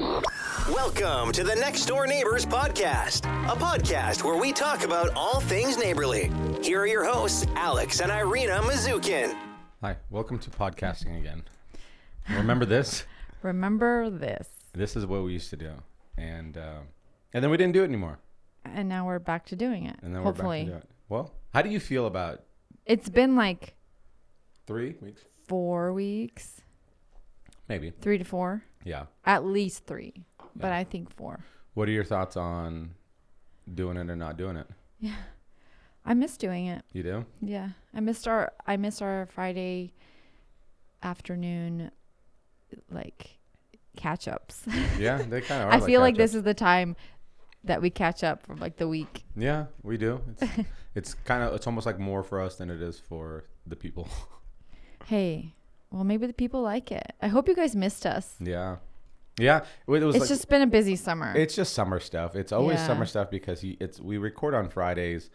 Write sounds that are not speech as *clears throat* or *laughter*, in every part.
Welcome to the Next Door Neighbors Podcast, a podcast where we talk about all things neighborly. Here are your hosts, Alex and Irina Mazukin. Hi, welcome to podcasting again. Remember this? *laughs* Remember this. This is what we used to do, and uh, and then we didn't do it anymore, And now we're back to doing it. and then hopefully. we're back to do it. Well, how do you feel about It's been like three weeks? four weeks, Maybe, three to four, yeah. at least three, but I think four. What are your thoughts on doing it or not doing it? Yeah. I miss doing it. You do? Yeah, I missed our I missed our Friday afternoon like catch ups. Yeah, they *laughs* kind of. I feel like this is the time that we catch up from like the week. Yeah, we do. It's *laughs* it's kind of it's almost like more for us than it is for the people. *laughs* Hey, well maybe the people like it. I hope you guys missed us. yeah, yeah. It was It's like, just been a busy summer. It's just summer stuff. It's always Yeah. summer stuff because it's we record on Fridays,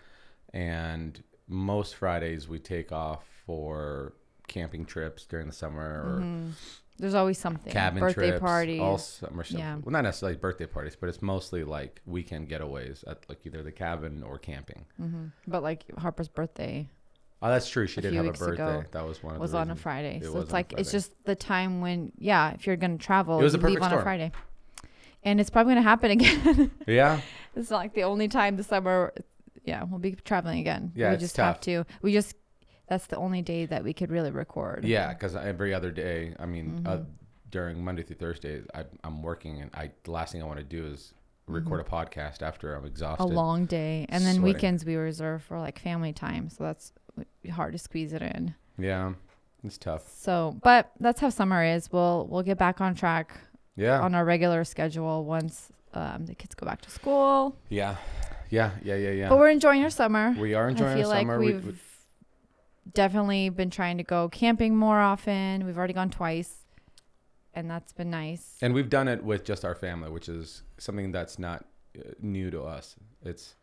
and most Fridays we take off for camping trips during the summer or There's always something. cabin Mm-hmm. Birthday trips, parties. all summer stuff. Yeah. Well, not necessarily birthday parties, but it's mostly like weekend getaways at like either the cabin or camping. But like Harper's birthday Oh, that's true. She did have a birthday. that was one of was on a. Friday. It so it's like it's just the time when yeah, if you're gonna travel, It was a leave perfect on a Friday. And it's probably gonna happen *laughs* again. Yeah, it's not like the only time this summer yeah, we'll be traveling again. Yeah, we just tough. have to. We just that's the only day that we could really record. yeah. Because every other day, I mean, uh, Mm-hmm. during Monday through Thursday, I, I'm working, and I the last thing I want to do is record a podcast after I'm exhausted. Mm-hmm. A long day. And then Sweating. weekends we reserve for like family time. So that's hard to squeeze it in. Yeah, it's tough. So but that's how summer is. We'll we'll get back on track Yeah, on our regular schedule once um, the kids go back to school. yeah, yeah, yeah, yeah, yeah. But we're enjoying our summer. we are enjoying I feel the like summer. we've we, we- definitely been trying to go camping more often. We've already gone twice, and that's been nice. and we've done it with just our family, which is something that's not uh, new to us. It's,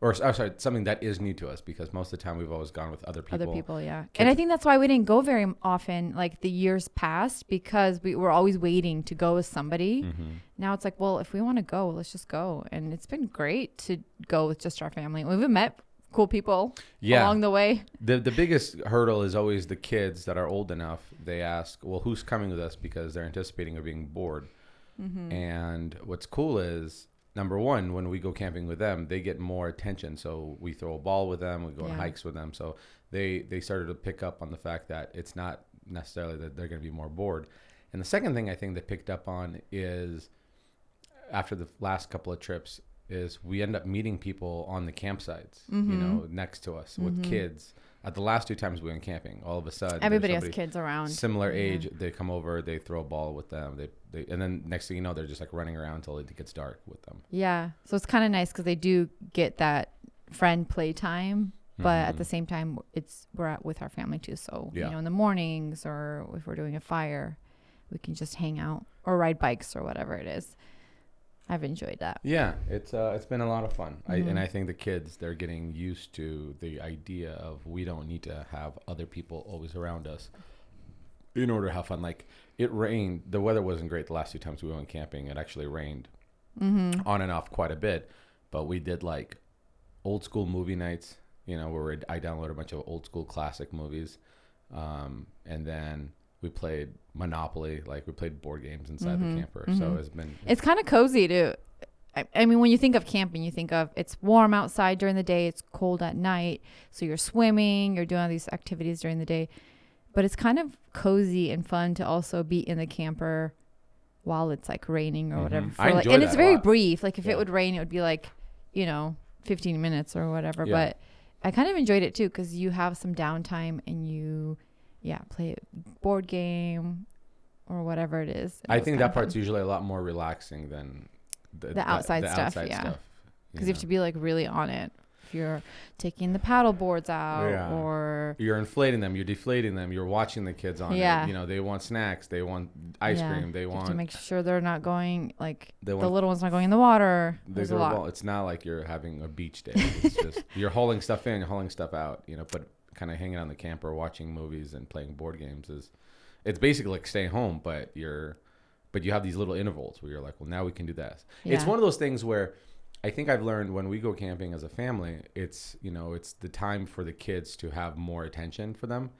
or I'm sorry, something that is new to us because most of the time we've always gone with other people. Other people, yeah. Kids- And I think that's why we didn't go very often, like the years past, because we were always waiting to go with somebody. Mm-hmm. Now it's like, well, if we want to go, let's just go. And it's been great to go with just our family. We've met cool people Yeah. along the way. The the biggest hurdle is always the kids that are old enough. They ask, "Well, who's coming with us?" Because they're anticipating of being bored. Mm-hmm. And what's cool is number one, when we go camping with them, they get more attention. So we throw a ball with them, we go on hikes with them. So they they started to pick up on the fact that it's not necessarily that they're going to be more bored. And the second thing I think they picked up on is after the last couple of trips is we end up meeting people on the campsites, you Mm-hmm. know, next to us with kids. At the last two times we went camping, all of a sudden Everybody has kids around. similar age. They come over, they throw a ball with them, they, they and then next thing you know, they're just like running around until it gets dark with them. Yeah. So it's kind of nice because they do get that friend play time, but at the same time, it's we're at with our family too. So Mm-hmm. Yeah. you know, in the mornings or if we're doing a fire, we can just hang out or ride bikes or whatever it is. I've enjoyed that. Yeah, it's uh, it's been a lot of fun, Mm-hmm. and I think the kids they're getting used to the idea of we don't need to have other people always around us in order to have fun. Like it rained, the weather wasn't great the last two times we went camping. It actually rained Mm-hmm. on and off quite a bit, but we did like old school movie nights. You know, where I downloaded a bunch of old school classic movies, um, and then we played Monopoly. Like we played board games inside Mm-hmm. the camper. So it's been It's kind of cozy to. I, I mean, when you think of camping, you think of it's warm outside during the day, it's cold at night, so you're swimming, you're doing all these activities during the day, but it's kind of cozy and fun to also be in the camper while it's like raining or whatever. Mhm. for, like- and it's very lot. brief. Like if Yeah. it would rain, it would be like you know 15 minutes or whatever. Yeah. But I kind of enjoyed it too because you have some downtime and you, yeah, play a board game or whatever it is. I think that part's usually a lot more relaxing than the, outside stuff, yeah. because you have to be like really on it. If you're taking the paddle boards out Yeah. or You're inflating them. You're deflating them. You're watching the kids on Yeah. it. You know, they want snacks. They want ice Yeah. cream. They you want. to make sure they're not going like the little one's not going in the water. There's a lot. well, it's not like you're having a beach day. It's just you're hauling stuff in, you're hauling stuff out. You know, but kind of hanging on the camper, watching movies and playing board games is. It's basically like staying home, but you're, but you have these little intervals where you're like, well, now we can do this. It's one of those things where I think I've learned when we go camping as a family, it's you know, it's the time for the kids to have more attention for them.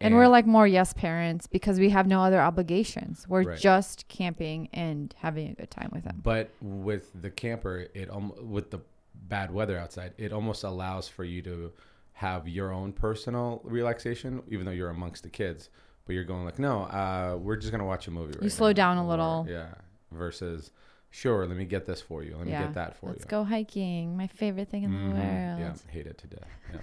And, we're like more yes parents because we have no other obligations. We're Right. just camping and having a good time with them. But with the camper, it um, with the bad weather outside, it almost allows for you to have your own personal relaxation, even though you're amongst the kids. But you're going like, no, uh, we're just gonna watch a movie. Right slow now," down a or- little. yeah. Versus, sure, let me get this for you. Let me get that for you. Let's go hiking. My favorite thing in Mhm. the world. Yeah, hate it to death. Yeah,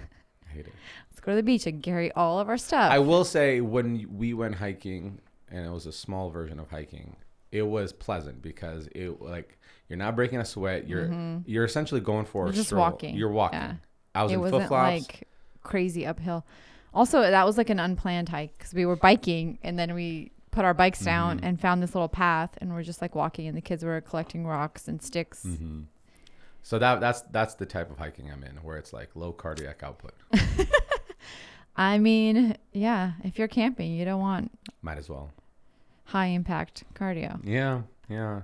hate it. *laughs* Let's go to the beach and carry all of our stuff. I will say when we went hiking, and it was a small version of hiking, it was pleasant because it like you're not breaking a sweat. You're you're essentially going for Mm-hmm. You're a just stroll. walking. You're walking. Yeah. I was it in wasn't flip flops. like crazy uphill. Also, that was like an unplanned hike because we were biking and then we put our bikes down Mm-hmm. and found this little path and we're just like walking and the kids were collecting rocks and sticks. Mm-hmm. so that that's that's the type of hiking I'm in, where it's like low cardiac output. *laughs* I mean, yeah, if you're camping, you don't want Might as well. high impact cardio. Yeah, yeah.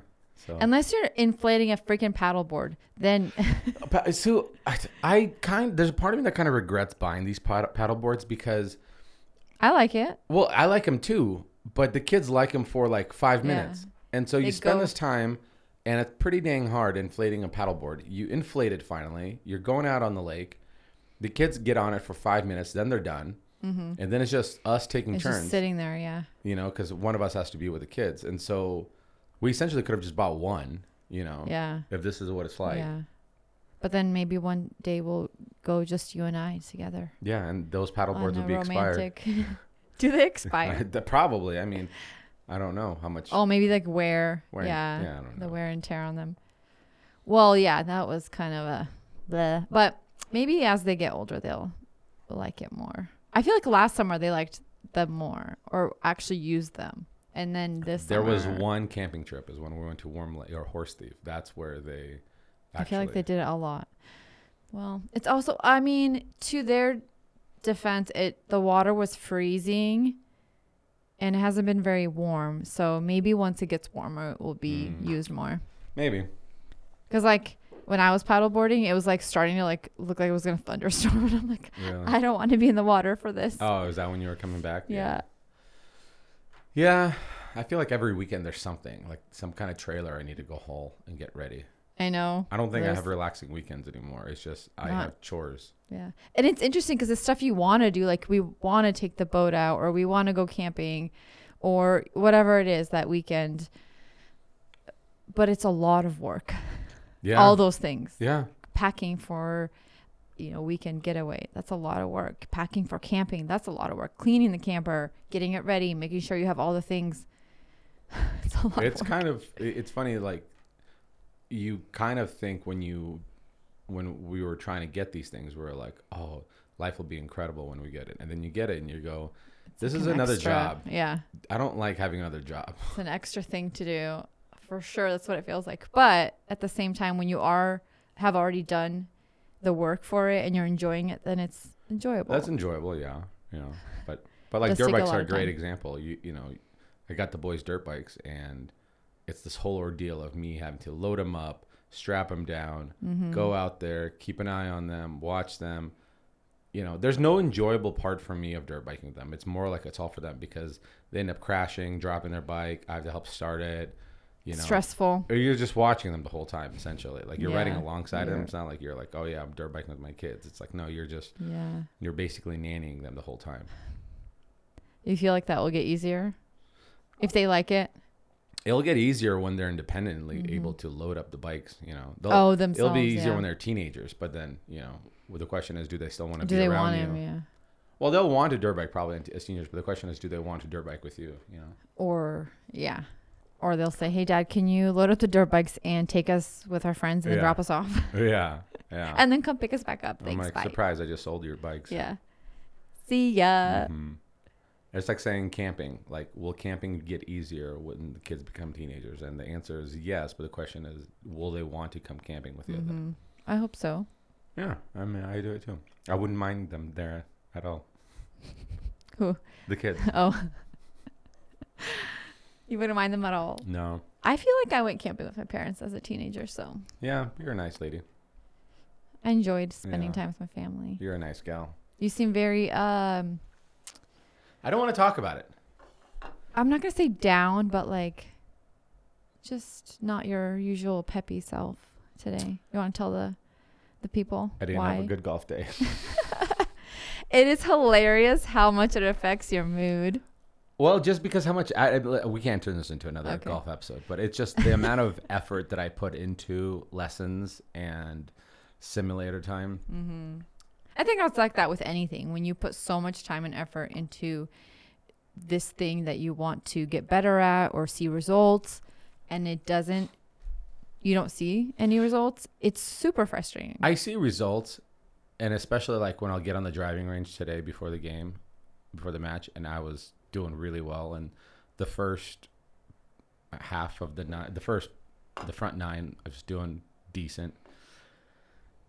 So, Unless you're inflating a freaking paddleboard, then *laughs* so I, I kind there's a part of me that kind of regrets buying these pad- paddle because I like it. Well, I like them too, but the kids like them for like five Yeah. minutes. And so you They spend go- this time, and it's pretty dang hard inflating a paddleboard. You inflate it finally. You're going out on the lake. The kids get on it for five minutes, then they're done. And then it's just us taking Mm-hmm. It's turns, just sitting there, yeah. you know, because one of us has to be with the kids. And so we essentially could have just bought one, you know, Yeah. if this is what it's like. yeah. But then maybe one day we'll go just you and I together. Yeah, and those paddle boards be expired. romantic. *laughs* Do they expire? *laughs* Probably. I mean, I don't know how much. oh, maybe like wear. Wear yeah. yeah, I don't The wear and tear on them. Well, yeah, that was kind of a bleh. But maybe as they get older, they'll like it more. I feel like last summer they liked them more or actually used them. And then this There was one camping trip is when we went to Warm Lake or Horse Thief. That's where they. Actually, I feel like they did it a lot. Well, it's also I mean, to their defense, it the water was freezing and it hasn't been very warm. So maybe once it gets warmer it will be Mm. used more. maybe. Cuz like when I was paddleboarding, it was like starting to like look like it was going *laughs* to thunderstorm and *laughs* I'm like Really. I don't want to be in the water for this. oh, is that when you were coming back? yeah. Yeah, I feel like every weekend there's something like some kind of trailer I need to go haul and get ready. I know. I don't think I have relaxing weekends anymore. It's just I Not- have chores. Yeah. And it's interesting because the stuff you want to do. Like we want to take the boat out or we want to go camping or whatever it is that weekend. But it's a lot of work. Yeah. All those things. yeah. Packing for, you know, weekend getaway. That's a lot of work. Packing for camping. That's a lot of work. Cleaning the camper, getting it ready, making sure you have all the things. *sighs* it's a lot It's of kind of it's funny like you kind of think when you when we were trying to get these things we were like oh life will be incredible when we get it and then you get it and you go this is An another extra- job Yeah. i don't like having another job *laughs* It's an extra thing to do. For sure, that's what it feels like. But at the same time, when you are have already done the work for it and you're enjoying it, then it's enjoyable. That's enjoyable, yeah. You know, but but like dirt bikes are a great example. You you know, I got the boys dirt bikes, and it's this whole ordeal of me having to load them up, strap them down, Mm-hmm. go out there, keep an eye on them, watch them. You know, there's no enjoyable part for me of dirt biking them. It's more like it's all for them because they end up crashing, dropping their bike. I have to help start it. You know, stressful. or you're just watching them the whole time essentially. Like you're riding Yeah, alongside them. It's not like you're like, oh yeah, I'm dirt biking with my kids. It's like no, you're just Yeah. you're basically nannying them the whole time. You feel like that will get easier if they like it. It'll get easier when they're independently able to load up the bikes. You know, They'll- Mm-hmm. Oh, It'll be easier yeah. when they're teenagers, but then you know, well, the question is, do they still want to Do be they around want you? him? Yeah. Well, they'll want a dirt bike probably as teenagers, but the question is, do they want to dirt bike with you? You know, Or yeah. Or they'll say, "Hey, Dad, can you load up the dirt bikes and take us with our friends and then drop us off, *laughs* yeah, yeah. and then come pick us back up?" I'm like bye. surprised I just sold your bikes. Yeah. See ya. Mhm. It's like saying camping. Like, will camping get easier when the kids become teenagers? And the answer is yes. But the question is, will they want to come camping with you? Mhm. I hope so. Yeah, I mean, I do it too. I wouldn't mind them there at all. *laughs* Who? The kids. Oh. You wouldn't mind them at all. No. I feel like I went camping with my parents as a teenager, so Yeah, you're a nice lady. I enjoyed spending Yeah. time with my family. You're a nice gal. You seem very um I don't want to talk about it. I'm not gonna say down, but like just not your usual peppy self today. You want to tell the the people I didn't why? have a good golf day. *laughs* it is hilarious how much it affects your mood. Well, just because how much I, we can't turn this into another Okay. golf episode, but it's just the amount of *laughs* effort that I put into lessons and simulator time. Mm. I think it's like that with anything. When you put so much time and effort into this thing that you want to get better at or see results, and it doesn't, you don't see any results, it's super frustrating. I see results, and especially like when I'll get on the driving range today before the game, before the match, and I was doing really well. And the first half of the nine, the first, the front nine, I was doing decent,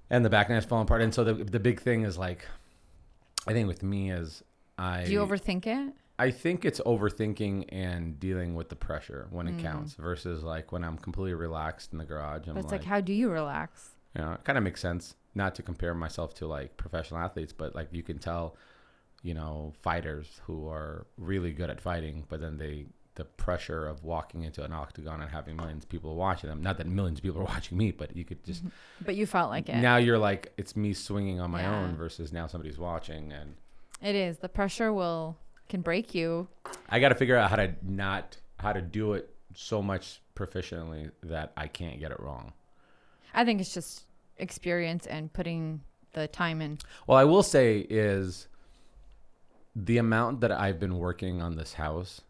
and the back nine's falling apart. And so the the big thing is like, I think with me is I Do you overthink it? I think it's overthinking and dealing with the pressure when it Mm. counts versus like when I'm completely relaxed in the garage. I'm it's like, like, how do you relax? you know, it kind of makes sense not to compare myself to like professional athletes, but like you can tell, you know, fighters who are really good at fighting, but then they the pressure of walking into an octagon and having millions of people watching them. Not that millions of people are *laughs* watching me, but you could just mm-hmm. But you felt like it. now you're like it's me swinging on my Yeah. own versus now somebody's watching and It is. The pressure will can break you. I got to figure out how to not how to do it so much proficiently that I can't get it wrong. I think it's just experience and putting the time in. Well, I will say is the amount that I've been working on this house,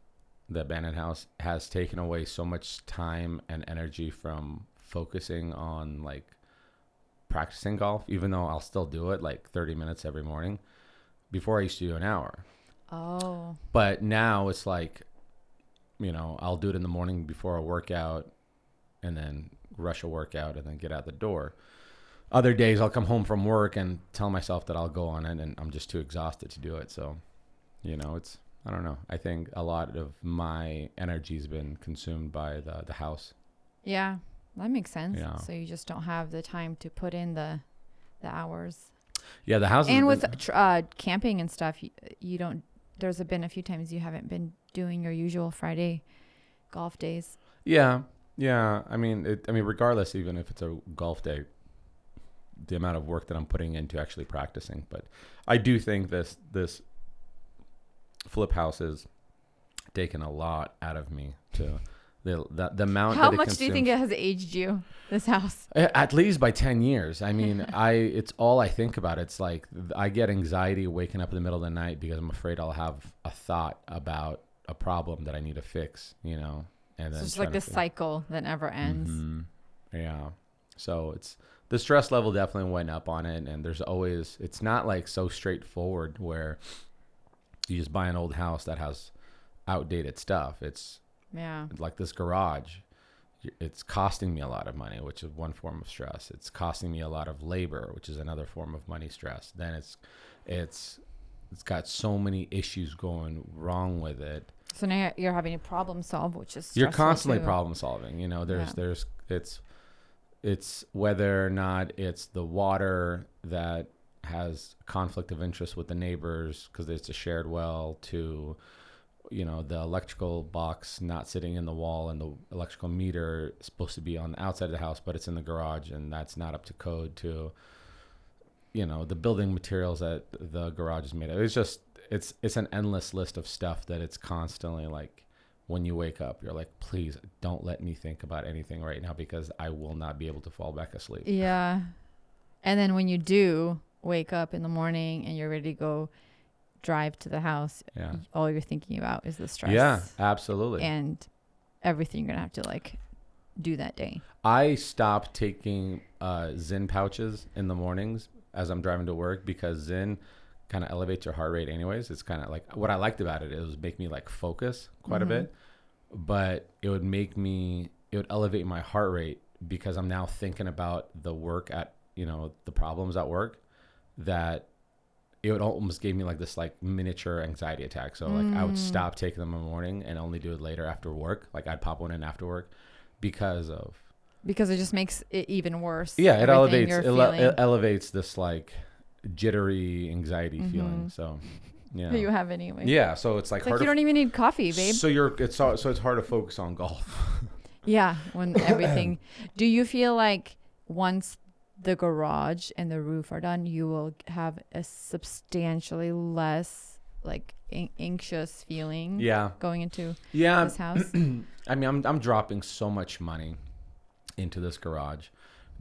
the abandoned house, has taken away so much time and energy from focusing on like practicing golf, even though I'll still do it like 30 minutes every morning. Before I used to do an hour. Oh. But now it's like, you know, I'll do it in the morning before a workout and then rush a workout and then get out the door. Other days I'll come home from work and tell myself that I'll go on it and I'm just too exhausted to do it. So, you know, it's, I don't know. I think a lot of my energy's been consumed by the, the house. Yeah. That makes sense. Yeah. So you just don't have the time to put in the the hours. Yeah, the house. and with been- tr- uh, camping and stuff, you, you don't. There's been a few times you haven't been doing your usual Friday golf days. Yeah, yeah. I mean, it, I mean, regardless, even if it's a golf day, the amount of work that I'm putting into actually practicing. But I do think this this flip house is taken a lot out of me to the the, the amount. How much do you think it has aged you? This house. At least by 10 years. I mean, *laughs* I it's all I think about. It's like I get anxiety waking up in the middle of the night because I'm afraid I'll have a thought about a problem that I need to fix, you know. And So then it's like this cycle that never ends. Mhm. Yeah. So it's the stress level definitely went up on it and there's always it's not like so straightforward where you just buy an old house that has outdated stuff. It's Yeah. like this garage it's costing me a lot of money which is one form of stress it's costing me a lot of labor which is another form of money stress then it's it's it's got so many issues going wrong with it So now you're having to problem solve, which is you're constantly too. problem solving you know there's Yeah. there's it's it's whether or not it's the water that has conflict of interest with the neighbors because it's a shared well to you know the electrical box not sitting in the wall and the electrical meter is supposed to be on the outside of the house but it's in the garage and that's not up to code to you know the building materials that the garage is made of it's just it's it's an endless list of stuff that it's constantly like when you wake up you're like please don't let me think about anything right now because i will not be able to fall back asleep Yeah. And then when you do wake up in the morning and you're ready to go drive to the house, yeah all you're thinking about is the stress. yeah absolutely And everything you're gonna have to like do that day. I stopped taking uh, Zyn pouches in the mornings as I'm driving to work because Zyn kind of elevates your heart rate anyways. It's kind of like what I liked about it. It was make me like focus quite Mhm. a bit, but it would make me it would elevate my heart rate because I'm now thinking about the work at you know the problems at work that it would almost gave me like this like miniature anxiety attack. So like I Mm. would stop taking them in the morning and only do it later after work. Like I'd pop one in after work because of because it just makes it even worse. yeah, it elevates it, ele- it elevates this like jittery anxiety feeling. Mhm. So *laughs* yeah, that you have anyway. yeah. So it's like It's like hard you don't even need coffee, babe. So you're it's so it's hard to focus on golf. Yeah, when everything. *coughs* Do you feel like once the garage and the roof are done, you will have a substantially less like an- anxious feeling yeah, going into yeah. this house? *clears throat* I mean, I'm I'm dropping so much money into this garage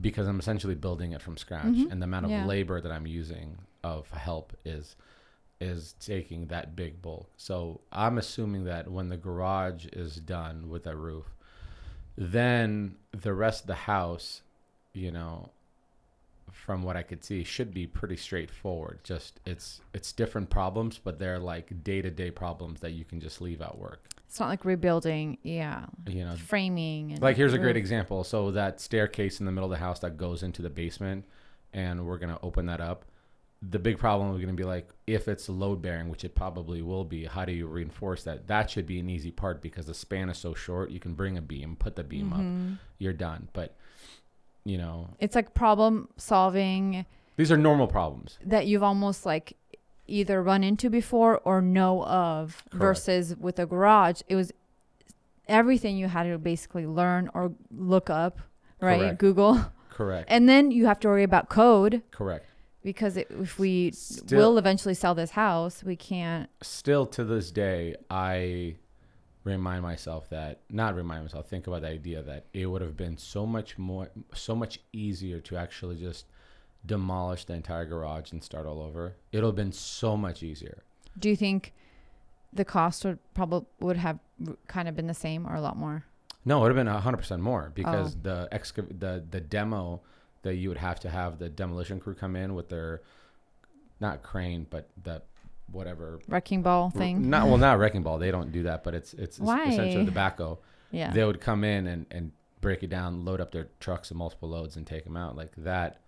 because I'm essentially building it from scratch, Mhm. and the amount of Yeah. labor that I'm using of help is is taking that big bulk. So I'm assuming that when the garage is done with that roof, then the rest of the house, you know, from what I could see, should be pretty straightforward. Just it's it's different problems, but they're like day to day problems that you can just leave at work. It's not like rebuilding, yeah, You know, framing. And like here's a great example. So that staircase in the middle of the house that goes into the basement, and we're gonna open that up. The big problem is gonna be like if it's load bearing, which it probably will be. How do you reinforce that? That should be an easy part because the span is so short. You can bring a beam, put the beam up, Mhm. you're done. But you know, It's like problem solving these are normal problems. that you've almost like either run into before or know of Correct. versus with a garage it was everything you had to basically learn or look up right Correct. google Correct. and then you have to worry about code Correct. because it, if we Still- will eventually sell this house we can't still to this day, I remind myself that not remind myself, think about the idea that it would have been so much more, so much easier to actually just demolish the entire garage and start all over. It'll have been so much easier. do you think the cost would probably would have kind of been the same or a lot more No, it would have been hundred percent more because Oh. the excav- the the demo that you would have to have the demolition crew come in with their not crane but the whatever wrecking ball thing Not well, not wrecking ball. They don't do that, but it's it's, essentially Why? the backhoe. yeah they would come in and, and break it down, load up their trucks and multiple loads and take them out. Like that,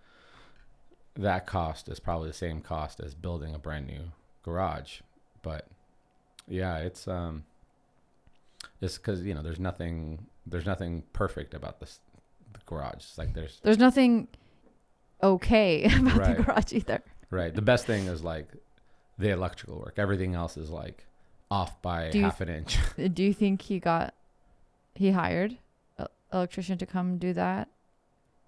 that cost is probably the same cost as building a brand new garage. But yeah, it's um, it's because you know there's nothing there's nothing perfect about this the garage. It's like there's there's nothing okay *laughs* about Right. the garage either right. The best thing is like the electrical work. Everything else is like off by Do you- half an inch. *laughs* Do you think he got he hired an electrician to come do that?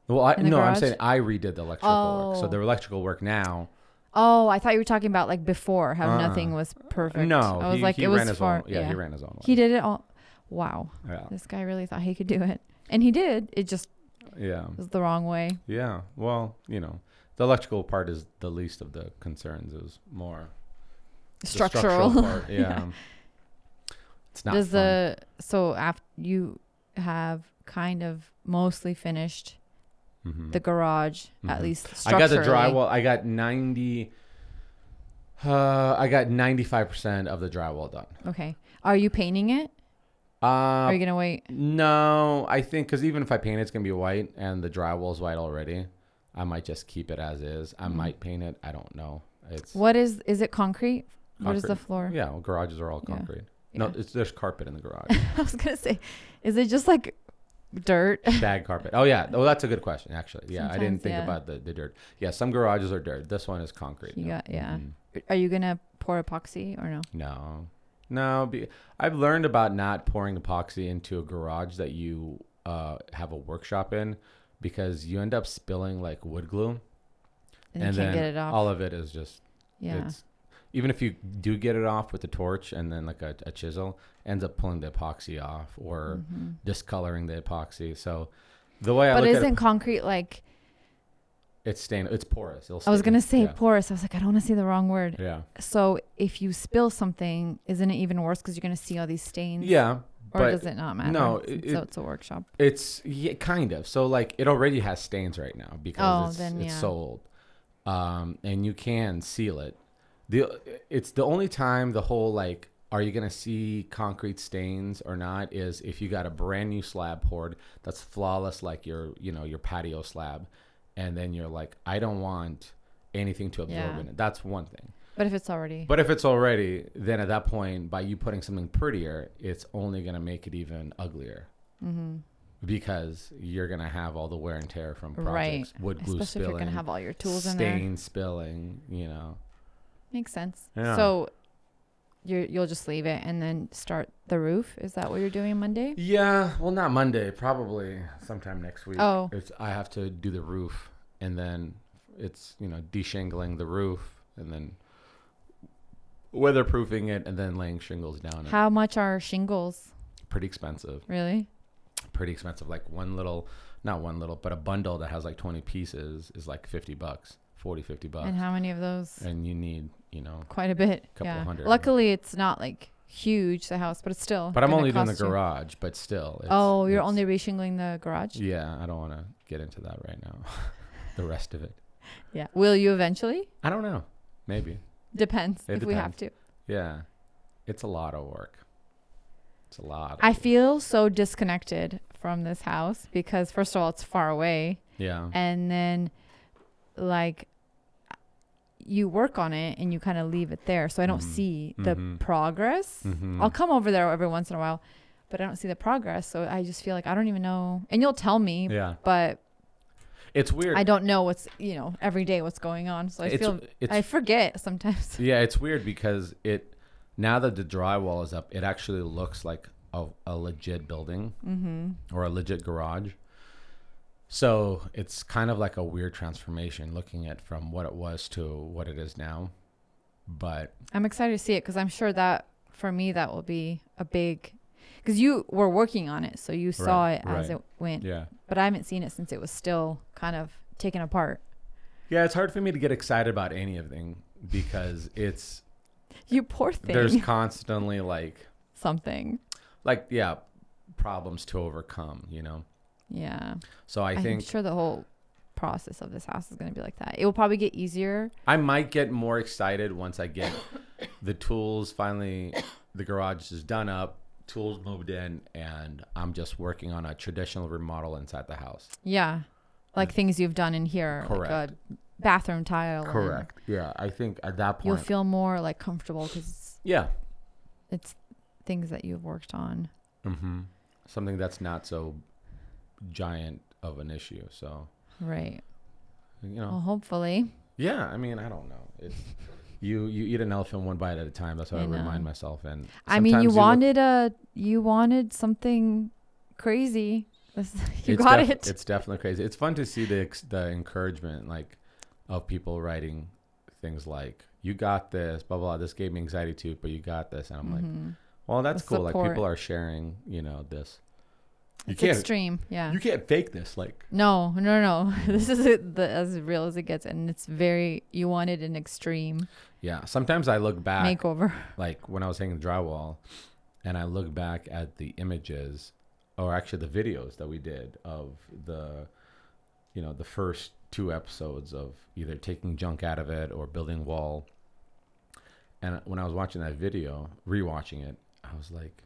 well, I, no, I'm saying I redid the electrical work. So Oh. the electrical work now. Oh, I thought you were talking about like before how Uh-uh. nothing was perfect. No, I was he, like he it ran was his for own. Yeah, he ran his own way. He did it all. Wow, Yeah, this guy really thought he could do it, and he did. It just yeah, was the wrong way. yeah. Well, you know, the electrical part is the least of the concerns. It was more the Structural. *laughs* part. Yeah. Yeah. It's not Does fun. the so after you have kind of mostly finished Mhm. the garage at Mhm. least I got the drywall. I got ninety. Uh, I got ninety five percent of the drywall done. Okay, are you painting it? Uh, are you gonna wait? No, I think because even if I paint it, it's gonna be white, and the drywall's white already. I might just keep it as is. I Mhm. might paint it. I don't know. It's What is is it concrete? What is the floor? yeah. Well, garages are all Yeah. concrete. No, Yeah. it's there's carpet in the garage. *laughs* I was gonna say, is it just like dirt? *laughs* Shag carpet. Oh yeah. Oh, that's a good question. Actually, yeah. I didn't Sometimes, think yeah. about the, the dirt. Yeah, some garages are dirt. This one is concrete. You no. got yeah. Mhm. Are you gonna pour epoxy or no? No, no. Be, I've learned about not pouring epoxy into a garage that you uh, have a workshop in because you end up spilling like wood glue, And, you can't get it off. all of it is just yeah. it's even if you do get it off with the torch and then like a, a chisel ends up pulling the epoxy off or Mhm. discoloring the epoxy so the way i But isn't it concrete like? it's stain it's porous It'll I was gonna say yeah. porous. I was like, I don't want to say the wrong word. yeah So if you spill something, isn't it even worse because you're gonna see all these stains? yeah Or does it not matter? no, it- so it's a workshop. it's yeah, kind of so like it already has stains right now because Oh, it's, then, it's so old um and you can seal it the it's the only time the whole like are you gonna see concrete stains or not is if you got a brand new slab poured that's flawless like your you know your patio slab and then you're like i don't want anything to absorb Yeah. in it that's one thing But if it's already But if it's already, then at that point, by you putting something prettier, it's only going to make it even uglier. Mm-hmm. Because you're going to have all the wear and tear from projects, Right. wood glue especially if spilling, you're gonna have all your tools in there, stain spilling, you know. Makes sense. Yeah. So you you'll just leave it and then start the roof. Is that what you're doing Monday? Yeah, well, not Monday, probably sometime next week. Oh. It's, I have to do the roof, and then it's, you know, deshingling the roof, and then weatherproofing it, and then laying shingles down. it. How much are shingles? Pretty expensive. Really? pretty expensive. Like one little, not one little, but a bundle that has like 20 pieces is like 50 bucks, 40, 50 bucks. And how many of those? And you need, you know, Quite a bit. Couple yeah. hundred. Luckily, it's not like huge the house, but it's still. but I'm only doing the cost you- garage, but still. It's, Oh, you're only reshingling the garage. Yeah, I don't want to get into that right now. *laughs* the rest of it. Yeah. Will you eventually? I don't know. Maybe. Depends It if we have to. Yeah. It's a lot of work. It's a lot. I work. feel so disconnected from this house because first of all, it's far away, Yeah. and then like you work on it and you kind of leave it there, so I don't Mhm. see the Mhm. progress. Mhm. I'll come over there every once in a while, but I don't see the progress. So I just feel like I don't even know. And you'll tell me, Yeah. but It's weird. I don't know what's you know every day what's going on. So I it's, feel it's I forget sometimes. *laughs* Yeah, it's weird because it now that the drywall is up, it actually looks like a, a legit building Mm-hmm. or a legit garage. So it's kind of like a weird transformation looking at from what it was to what it is now. But I'm excited to see it because I'm sure that for me that will be a big because you were working on it, so you saw Right, it as right. it went. yeah. But I haven't seen it since it was still kind of taken apart. Yeah, it's hard for me to get excited about anything because it's *laughs* You poor thing. there's *laughs* constantly like something. like yeah, problems to overcome, you know. Yeah, So I I'm think sure the whole process of this house is going to be like that. It will probably get easier. I might get more excited once I get *coughs* the tools finally. The garage is done up, tools moved in, and I'm just working on a traditional remodel inside the house. Yeah, like things you've done in here, Correct. like a bathroom tile. Correct. Yeah, I think at that point You'll feel more like comfortable because yeah. it's things that you've worked on. Mm-hmm. Something that's not so giant of an issue. So Right. you know. Well, hopefully. Yeah, I mean, I don't know. It's *laughs* you. You eat an elephant one bite at a time. That's what I, I remind myself. And I mean, you look- wanted a you wanted something crazy. *laughs* You got def- it. It's definitely crazy. It's fun to see the ex- the encouragement like of people writing things like "You got this," blah blah. blah. This gave me anxiety too, but you got this, and I'm like, Mhm. well, that's The cool. Like people are sharing, you know, this. You It's can't. extreme. Yeah. You can't fake this. Like no, no, no. *laughs* this is it, the, as real as it gets, and it's very. You wanted an extreme yeah. Sometimes I look back, makeover. *laughs* like when I was hanging the drywall, and I look back at the images, or actually the videos that we did of the, you know, the first two episodes of either taking junk out of it or building wall. And when I was watching that video, rewatching it, I was like,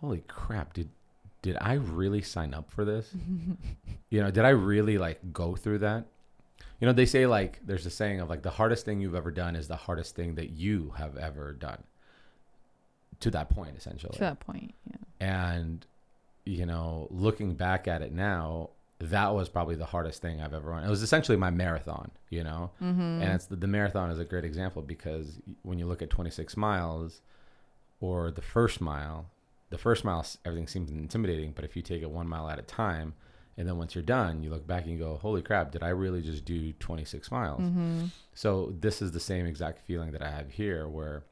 "Holy crap! Did did I really sign up for this? *laughs* you know, did I really like go through that?" You know, they say like there's a saying of like the hardest thing you've ever done is the hardest thing that you have ever done. To that point, essentially. to that point. Yeah. And you know, looking back at it now, that was probably the hardest thing I've ever run. It was essentially my marathon, you know. Mm-hmm. And it's the, the marathon is a great example because when you look at 26 miles or the first mile, the first mile everything seems intimidating, but if you take it one mile at a time, and then once you're done, you look back and you go, "Holy crap! Did I really just do 26 miles?" Mm-hmm. So this is the same exact feeling that I have here, where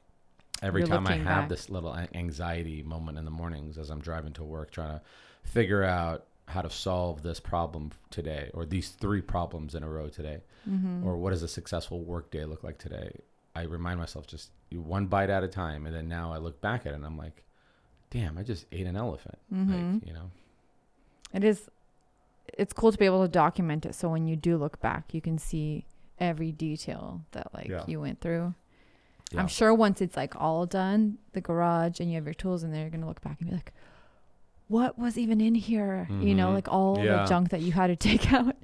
every You're time I have back. this little anxiety moment in the mornings as I'm driving to work, trying to figure out how to solve this problem today, or these three problems in a row today, Mm-hmm. or what does a successful work day look like today? I remind myself just one bite at a time, and then now I look back at it and I'm like, "Damn, I just ate an elephant." Mm-hmm. Like, you know, It is. It's cool to be able to document it, so when you do look back, you can see every detail that like Yeah. you went through. Yeah. I'm sure once it's like all done, the garage, and you have your tools in there, you're gonna look back and be like, "What was even in here?" You know, Mhm. like all Yeah. the junk that you had to *laughs* take out.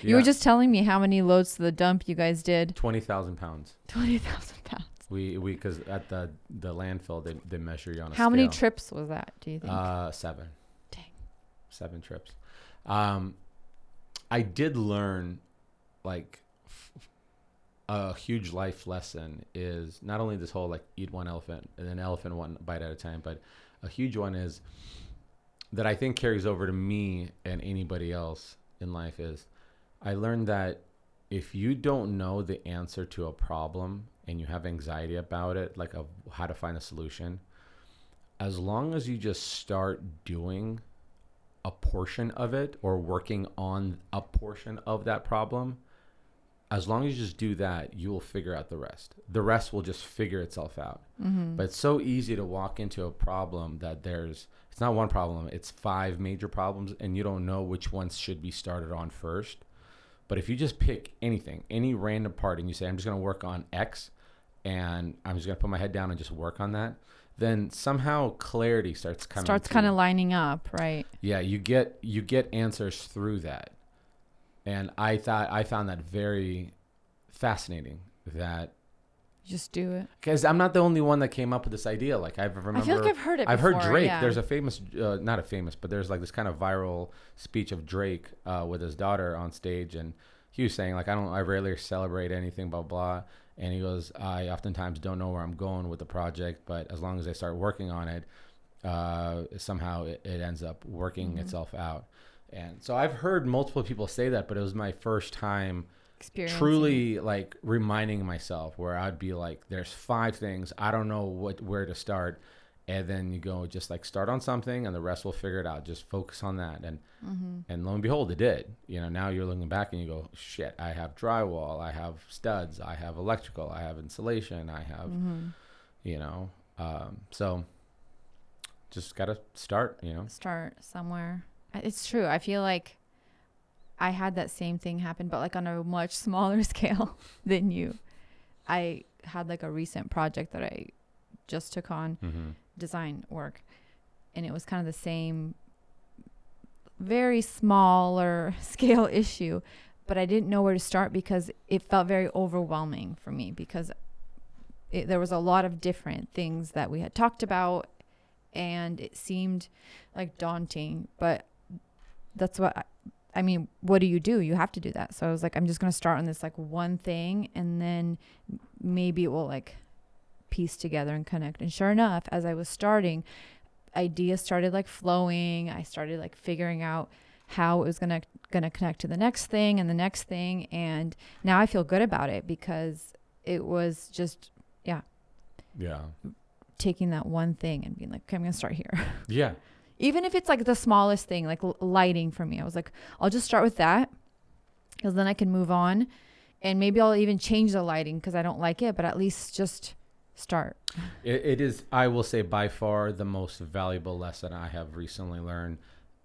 You were just telling me how many loads to the dump you guys did. twenty thousand pounds. Twenty thousand pounds. We we because at the the landfill they they measure you on a How many scale. trips was that? Do you think? Uh, seven. Dang. Seven trips. Um, I did learn, like, f- a huge life lesson is not only this whole like eat one elephant and an elephant one bite at a time, but a huge one is that I think carries over to me and anybody else in life is I learned that if you don't know the answer to a problem and you have anxiety about it, like of how to find a solution, as long as you just start doing a portion of it or working on a portion of that problem, as long as you just do that, you will figure out the rest. The rest will just figure itself out. Mm-hmm. But it's so easy to walk into a problem that there's it's not one problem, it's five major problems and you don't know which ones should be started on first. But if you just pick anything, any random part and you say I'm just going to work on X and I'm just to put my head down and just work on that, then somehow clarity starts coming Starts kind of lining up, right? Yeah, you get you get answers through that. And I thought I found that very fascinating that Just do it. because I'm not the only one that came up with this idea. Like I've remember, I feel like I've heard it. I've heard Drake. yeah. There's a famous, uh, not a famous, but there's like this kind of viral speech of Drake uh, with his daughter on stage, and he was saying like, I don't, I rarely celebrate anything, blah blah. And he goes, I oftentimes don't know where I'm going with the project, but as long as I start working on it, uh, somehow it, it ends up working Mm-hmm. itself out. And so I've heard multiple people say that, but it was my first time truly like reminding myself where I'd be like, there's five things I don't know what where to start, and then you go just like start on something, and the rest will figure it out. Just focus on that, and Mm-hmm. and lo and behold, it did. You know, now you're looking back and you go, shit, I have drywall, I have studs, I have electrical, I have insulation, I have, Mm-hmm. you know, um, so just gotta start. You know, start somewhere. It's true. I feel like I had that same thing happen, but like on a much smaller *laughs* scale than you. I had like a recent project that I just took on mm-hmm. Design work, and it was kind of the same, very smaller *laughs* scale issue, but I didn't know where to start because it felt very overwhelming for me because it, there was a lot of different things that we had talked about, and it seemed like daunting. But that's what I, I mean. What do you do? You have to do that. So I was like, I'm just gonna start on this like one thing, and then maybe it will like piece together and connect. And sure enough, as I was starting, ideas started like flowing. I started like figuring out how it was gonna gonna connect to the next thing and the next thing. And now I feel good about it because it was just yeah, Yeah. taking that one thing and being like, okay, I'm gonna start here. *laughs* yeah, Even if it's like the smallest thing, like l- lighting for me, I was like, I'll just start with that because then I can move on. And maybe I'll even change the lighting because I don't like it, but at least just start. It, it is, I will say, by far the most valuable lesson I have recently learned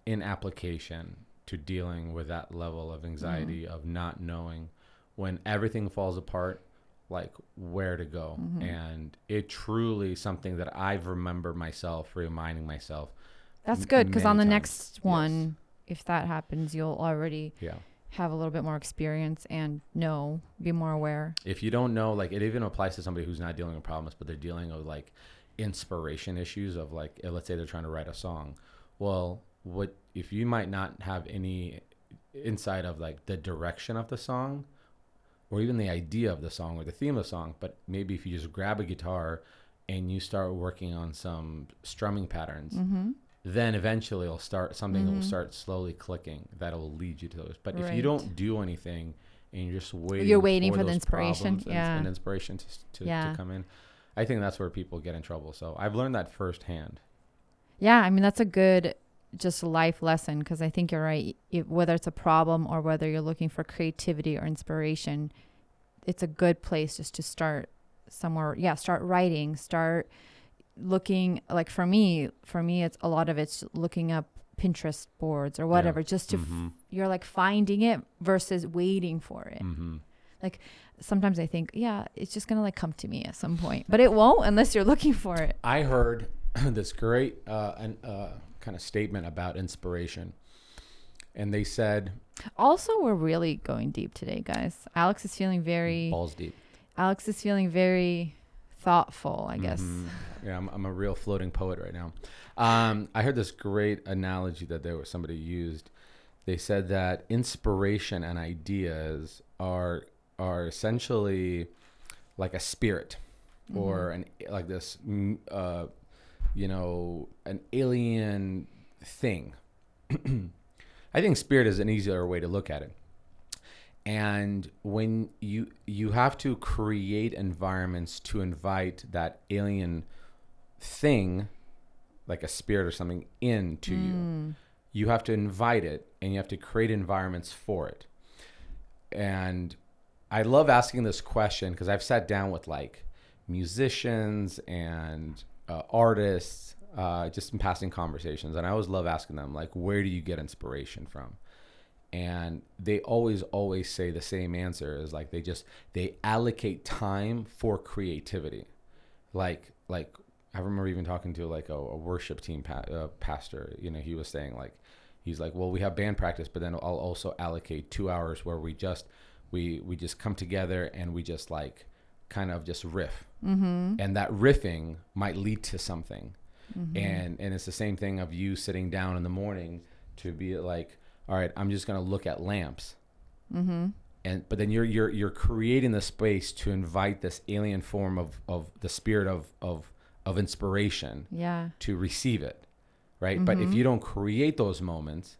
in application to dealing with that level of anxiety mm-hmm. of not knowing when everything falls apart, like where to go. Mm-hmm. And it truly something that I've remembered myself reminding myself. That's good because on the many next times, yes. one, if that happens, you'll already Yeah. Have a little bit more experience and know, be more aware. if you don't know like it even applies to somebody who's not dealing with problems but they're dealing with like inspiration issues of like eh, let's say they're trying to write a song well what if you might not have any insight of like the direction of the song or even the idea of the song or the theme of the song but maybe if you just grab a guitar and you start working on some strumming patterns Mm-hmm. Then eventually it'll start something that will mm-hmm. start slowly clicking that'll lead you to those but if you don't do anything and you're just waiting You're waiting for the inspiration, problems and, yeah. and inspiration to, to, Yeah. to come in i think that's where people get in trouble so i've learned that firsthand Yeah, I mean that's a good just life lesson because I think you're right. It, whether it's a problem or whether you're looking for creativity or inspiration, it's a good place just to start somewhere. Yeah, start writing, start looking. Like for me, for me, it's a lot of it's looking up Pinterest boards or whatever, just to f- Mhm. you're like finding it versus waiting for it. Mhm. Like sometimes I think, yeah, it's just gonna like come to me at some point, but it won't unless you're looking for it. i heard *clears throat* this great uh, an, uh, kind of statement about inspiration and they said Also, we're really going deep today, guys. Alex is feeling very. balls deep. Alex is feeling very thoughtful. I guess. Mhm. Yeah, I'm, I'm a real floating poet right now. Um, I heard this great analogy that there was somebody used. They said that inspiration and ideas are are essentially like a spirit, or an like this, mm, uh, you know, an alien thing. *clears throat* I think spirit is an easier way to look at it. And when you you have to create environments to invite that alien thing, like a spirit or something, into you, you have to invite it and you have to create environments for it. And I love asking this question because I've sat down with like musicians and uh, artists, uh, just in passing conversations, and I always love asking them like, where do you get inspiration from? And they always, always say the same answer is like they just they allocate time for creativity, like like I remember even talking to like a, a worship team pa- uh, pastor. You know, he was saying like he's like, well, we have band practice, but then I'll also allocate two hours where we just we we just come together and we just like kind of just riff, mm-hmm. and that riffing might lead to something, and and it's the same thing of you sitting down in the morning to be like, all right, I'm just gonna look at lamps, and but then you're you're you're creating the space to invite this alien form of of the spirit of of of inspiration Yeah. to receive it, right? But Mm-hmm. if you don't create those moments,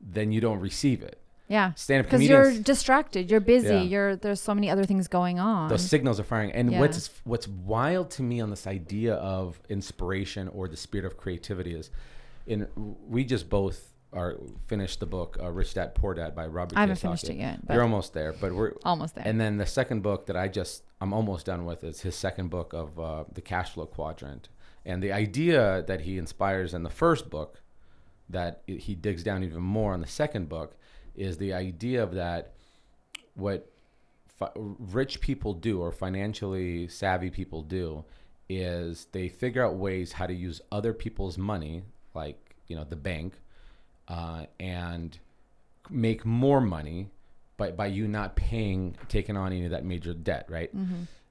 then you don't receive it. Yeah. Stand-up Because you're distracted. You're busy. Yeah. You're there's so many other things going on. those signals are firing. And Yeah. what's what's wild to me on this idea of inspiration or the spirit of creativity is, in we just both are finished the book uh, Rich Dad Poor Dad by Robert. I haven't Kiyosaki. finished it yet, You're almost there, but we're almost there. And then the second book that I just I'm almost done with is his second book of uh, the cash flow quadrant, and the idea that he inspires in the first book, that he digs down even more on the second book, is the idea of that what fi- rich people do or financially savvy people do is they figure out ways how to use other people's money, like you know the bank, uh, and make more money by by you not paying taking on any of that major debt, right?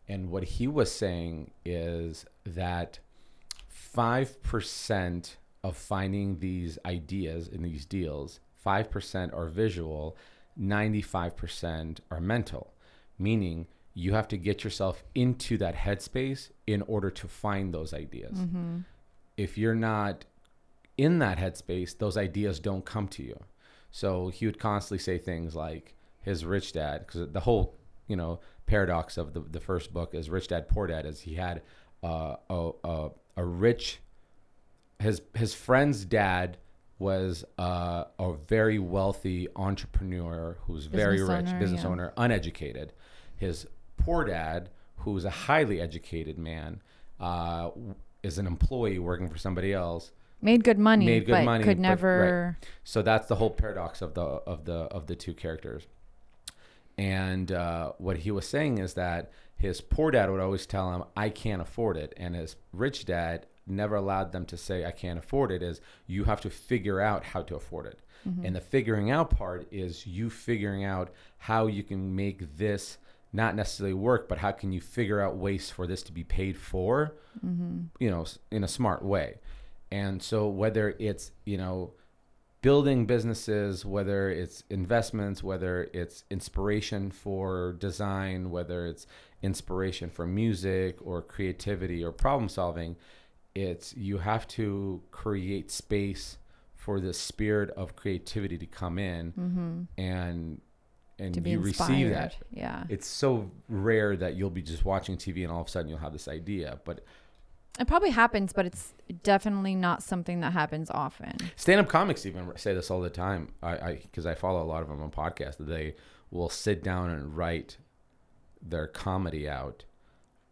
And what he was saying is that five percent of finding these ideas in these deals, five percent are visual, ninety-five percent are mental, meaning you have to get yourself into that headspace in order to find those ideas. If you're not in that headspace, those ideas don't come to you. So he would constantly say things like his rich dad, because the whole, you know, paradox of the, the first book is Rich Dad Poor Dad, is he had uh, a, a, a rich, his, his friend's dad was uh, a very wealthy entrepreneur who's very Business rich, owner, business yeah. owner, uneducated. His poor dad, who's a highly educated man, uh, is an employee working for somebody else made good money, made good but money, could but- right. never. so that's the whole paradox of the of the of the two characters. And uh, what he was saying is that his poor dad would always tell him i can't afford it. And his rich dad never allowed them to say i can't afford it is you have to figure out how to afford it. And the figuring out part is you figuring out how you can make this not necessarily work but how can you figure out ways for this to be paid for you know in a smart way and so whether it's you know building businesses, whether it's investments, whether it's inspiration for design, whether it's inspiration for music or creativity or problem solving, it's you have to create space for the spirit of creativity to come in and and Mm-hmm. To be you receive that. Yeah. It's so rare that you'll be just watching TV and all of a sudden you'll have this idea. But It probably happens, but it's definitely not something that happens often. stand-up comics even say this all the time. I because I, follow a lot of them on podcasts that they will sit down and write their comedy out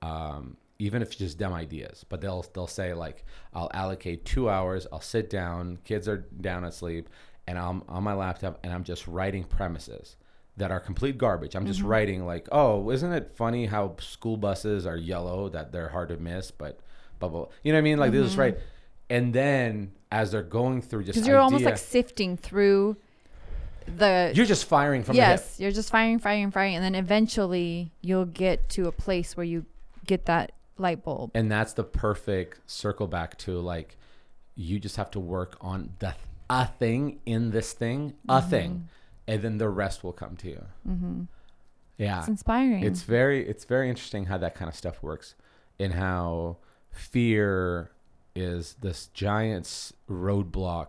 um, even if it's just dumb ideas. But they'll they'll say like i'll allocate two hours. I'll sit down. Kids are down asleep and i'm on my laptop and i'm just writing premises that are complete garbage. I'm just writing like oh isn't it funny how school buses are yellow that they're hard to miss but blah blah you know what i mean like this, just write and then as they're going through just Because you're almost like sifting through the You're just firing from yes, you're just firing, firing, firing, and then eventually you'll get to a place where you get that light bulb. And that's the perfect circle back to like you just have to work on the a thing in this thing, a Mm-hmm. thing, and then the rest will come to you. Mm-hmm. Yeah. It's inspiring. It's very it's very interesting how that kind of stuff works and how fear is this giant roadblock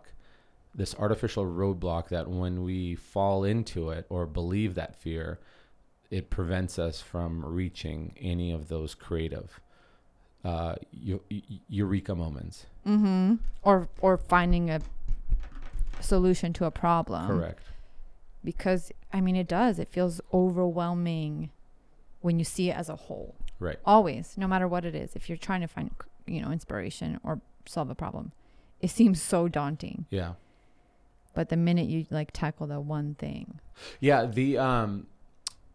this artificial roadblock that when we fall into it or believe that fear it prevents us from reaching any of those creative uh, eu- eu- eureka moments mm-hmm. or or finding a solution to a problem. correct Because I mean, it does. It feels overwhelming when you see it as a whole. Right Always, no matter what it is. If you're trying to find, you know, inspiration or solve a problem, it seems so daunting. yeah But the minute you like tackle the one thing, Yeah, the um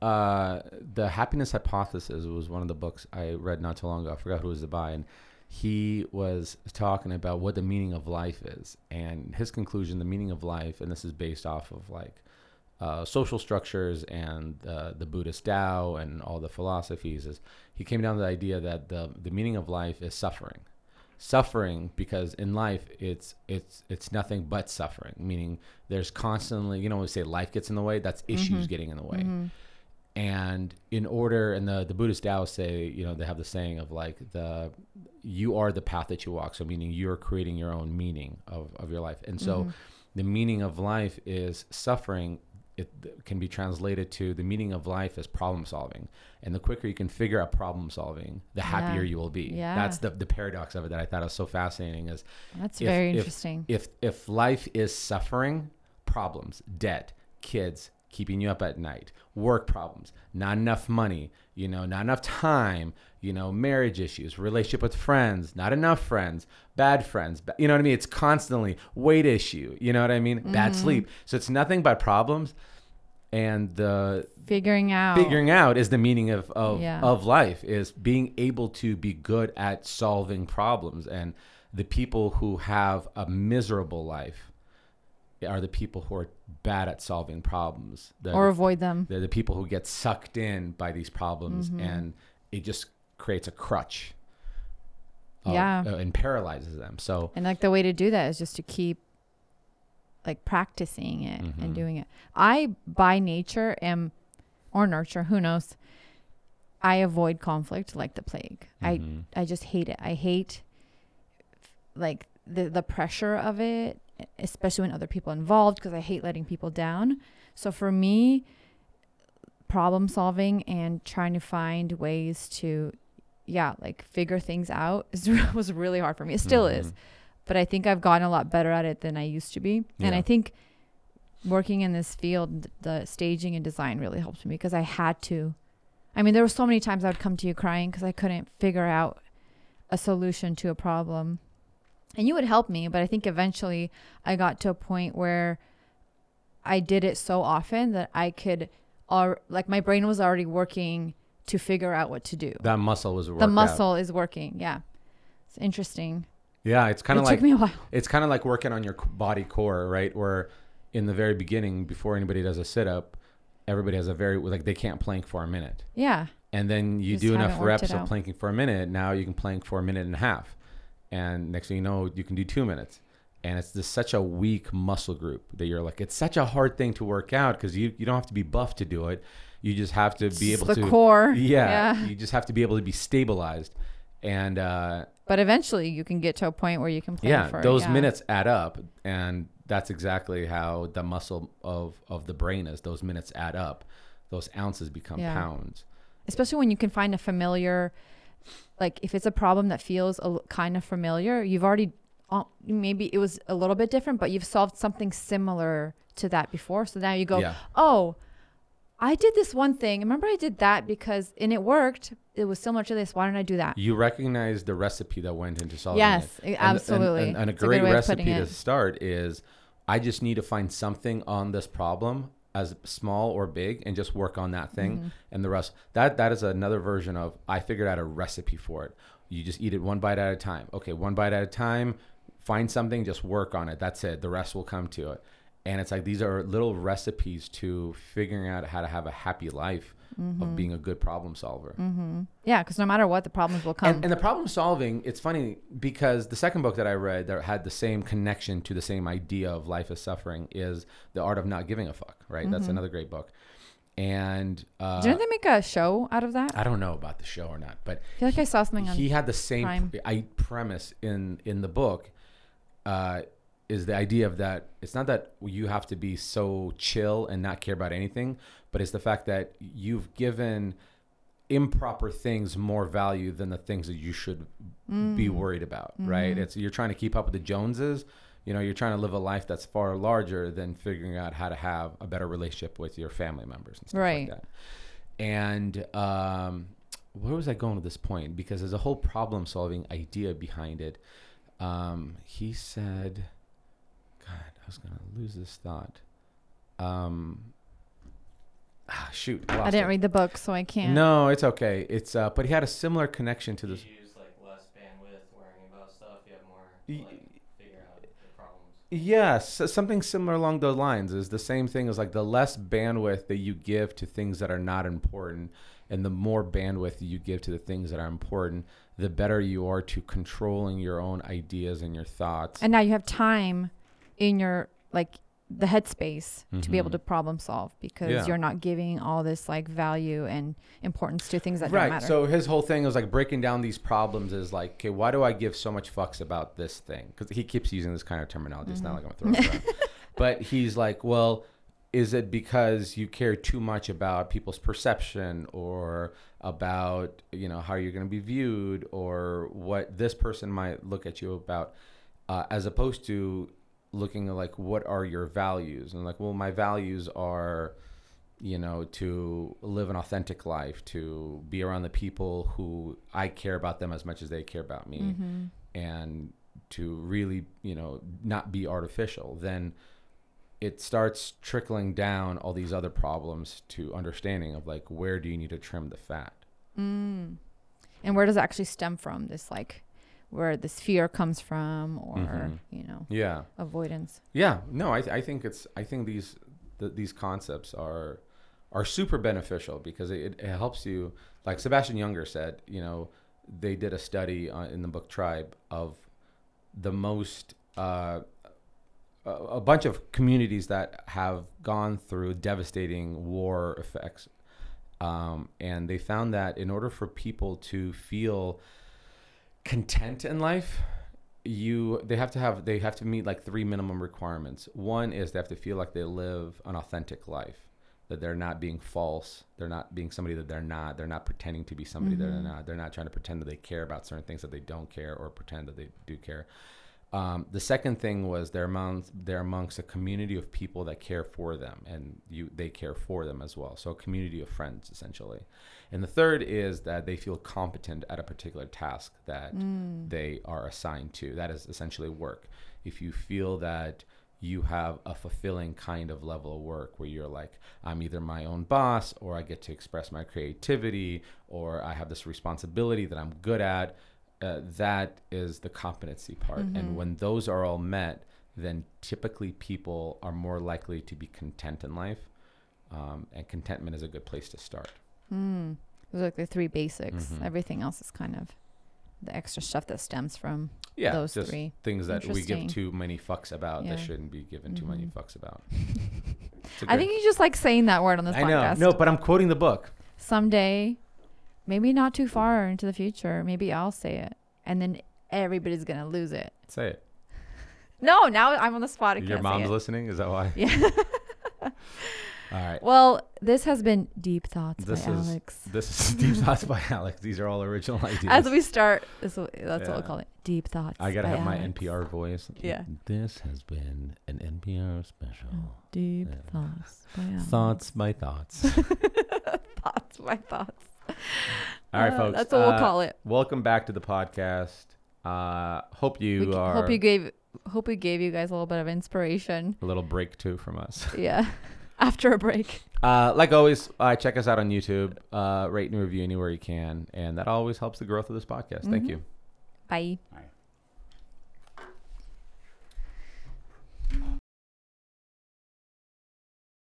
uh the happiness hypothesis was one of the books I read not too long ago. I forgot who it was by and he was talking about what the meaning of life is and his conclusion the meaning of life and this is based off of like uh, social structures and uh, the Buddhist Tao and all the philosophies is he came down to the idea that the the meaning of life is suffering. Suffering because in life it's it's it's nothing but suffering meaning there's constantly you know we say life gets in the way that's issues getting in the way. And in order and the the buddhist taoists say you know they have the saying of like the you are the path that you walk so meaning you're creating your own meaning of, of your life. And so the meaning of life is suffering it can be translated to the meaning of life is problem solving and the quicker you can figure out problem solving the happier Yeah. you will be Yeah. that's the, the paradox of it that i thought was so fascinating is that's if- very if- interesting. if if life is suffering, problems, debt, kids keeping you up at night, work problems, not enough money, you know, not enough time, you know, marriage issues, relationship with friends, not enough friends, bad friends, ba- you know what I mean? It's constantly weight issue, you know what I mean? Bad sleep. So it's nothing but problems and the Figuring out. figuring out is the meaning of of, Yeah. of life is being able to be good at solving problems and the people who have a miserable life are the people who are bad at solving problems or avoid them. they're the people who get sucked in by these problems Mm-hmm. and it just creates a crutch of- Yeah. uh, and paralyzes them so And like the way to do that is just to keep like practicing it Mhm. and doing it. I by nature am or nurture, who knows. I avoid conflict like the plague. mhm. I I just hate it. I hate like the the pressure of it, especially when other people involved because I hate letting people down. So for me, problem solving and trying to find ways to yeah, like figure things out is, *laughs* was really hard for me. It still is Mhm. but I think I've gotten a lot better at it than I used to be. And I think working in this field, the staging and design really helped me because I had to. I mean, there were so many times I would come to you crying because I couldn't figure out a solution to a problem. And you would help me, but I think eventually I got to a point where I did it so often that I could, or like my brain was already working to figure out what to do. that muscle was worked The out. muscle is working. Yeah. It's interesting. yeah it's kind it of like took me a while. *laughs* it's kind of like working on your body core, right? Where in the very beginning, before anybody does a sit up, everybody has a very like they can't plank for a minute, Yeah. and then you Just do enough reps of planking for a minute. Now you can plank for a minute and a half, and next thing you know, you can do two minutes. And it's just such a weak muscle group that you're like, it's such a hard thing to work out because you, you don't have to be buff to do it. You just have to be able the to core. Yeah, Yeah. you just have to be able to be stabilized, and uh, But eventually you can get to a point where you can play yeah those yeah. minutes add up and that's exactly how the muscle of of the brain is those minutes add up those ounces become Yeah. pounds Especially when you can find a familiar, like if it's a problem that feels a, kind of familiar, you've already, uh, maybe it was a little bit different, but you've solved something similar to that before. So now you go, yeah oh, I did this one thing. Remember I did that because, and it worked. It was similar to this. Why don't I do that? you recognize the recipe that went into solving Yes, it i- And- and- absolutely. and, and a It's great of recipe to it. start is i just need to find something on this problem as small or big and just work on that thing Mm-hmm. and the rest that that is another version of i figured out a recipe for it you just eat it one bite at a time okay one bite at a time find something just work on it that's it the rest will come to it and it's like these are little recipes to figuring out how to have a happy life Mm-hmm. of being a good problem solver. Yeah, because no matter what, the problems will come. And, and the problem solving, it's funny because the second book that I read that had the same connection to the same idea of life as suffering is The Art of Not Giving a Fuck, right? That's another great book. And uh, Didn't they make a show out of that? I don't know about the show or not, but I feel like I saw something on. he had the same I, premise in in the book uh, is the idea of that it's not that you have to be so chill and not care about anything but it's the fact that you've given improper things more value than the things that you should be worried about right it's you're trying to keep up with the joneses you know you're trying to live a life that's far larger than figuring out how to have a better relationship with your family members and stuff Right. like that and um, where was I going with this point? Because there's a whole problem solving idea behind it. Um, he said, was going to lose this thought. Um, ah, shoot. I, I didn't it. read the book, so I can't. No, it's okay. It's uh, but he had a similar connection to this. You use like less bandwidth worrying about stuff. You have more like figure out the problems. Yes, s- something similar along those lines is the same thing as like the less bandwidth that you give to things that are not important, and the more bandwidth you give to the things that are important, the better you are to controlling your own ideas and your thoughts. And now you have time in your like the headspace to be able Mhm. to problem solve because Yeah. you're not giving all this like value and importance to things that right. don't matter. So his whole thing was like breaking down these problems is like, okay, why do I give so much fucks about this thing? Because he keeps using this kind of terminology. It's not like I'm gonna throw it around. *laughs* But he's like, well, is it because you care too much about people's perception or about you know how you're going to be viewed or what this person might look at you about, uh, as opposed to looking at like what are your values and like well my values are you know, to live an authentic life, to be around the people who I care about them as much as they care about me, Mm-hmm. and to really, you know, not be artificial, then it starts trickling down all these other problems to understanding of like where do you need to trim the fat. Mm. And where does it actually stem from? This like where this fear comes from, or Mhm. you know, Yeah, avoidance. yeah. No, I, I think it's I think these th- these concepts are are super beneficial because it, it helps you. Like Sebastian Junger said, you know, they did a study uh, in the book Tribe of the most uh, a, a bunch of communities that have gone through devastating war effects, um, and they found that in order for people to feel content in life you they have to have they have to meet like three minimum requirements. One is they have to feel like they live an authentic life that they're not being false they're not being somebody that they're not they're not pretending to be somebody that they're mm-hmm. not they're not trying to pretend that they care about certain things that they don't care or pretend that they do care um, the second thing was they're amongst they're amongst a community of people that care for them and you they care for them as well so a community of friends essentially and the third is that they feel competent at a particular task that they are assigned to. That is essentially work. If you feel that you have a fulfilling kind of level of work where you're like, I'm either my own boss or I get to express my creativity or I have this responsibility that I'm good at, uh, that is the competency part. And when those are all met, then typically people are more likely to be content in life. Um, and contentment is a good place to start. Mm. Those are like the three basics. Mhm. Everything else is kind of the extra stuff that stems from yeah, those just three. things that we give too many fucks about that shouldn't be given too many Mhm. fucks about. *laughs* I think you just like saying that word on this I know, podcast. no, but I'm quoting the book. Someday, maybe not too far into the future, maybe I'll say it, and then everybody's gonna lose it. Say it. No, now I'm on the spot. I Your mom's listening. Is that why? Yeah. *laughs* All right. Well, this has been Deep Thoughts This by is- Alex. This is *laughs* deep thoughts by Alex. These are all original *laughs* ideas. As we start, this that's what we'll call it. Deep Thoughts. I gotta have my NPR voice. Yeah. This has been an NPR special. Oh, deep Yeah. Thoughts by Alex. Thoughts by thoughts. Thoughts by thoughts. *laughs* All right, Uh, folks. That's what we'll uh, call it. Welcome back to the podcast. Uh, hope you We are hope you gave hope we gave you guys a little bit of inspiration. a little break too from us. *laughs* Yeah. After a break. Uh, like always, uh, check us out on YouTube. Uh, rate and review anywhere you can, and that always helps the growth of this podcast. Thank Mhm. you. Bye. All right.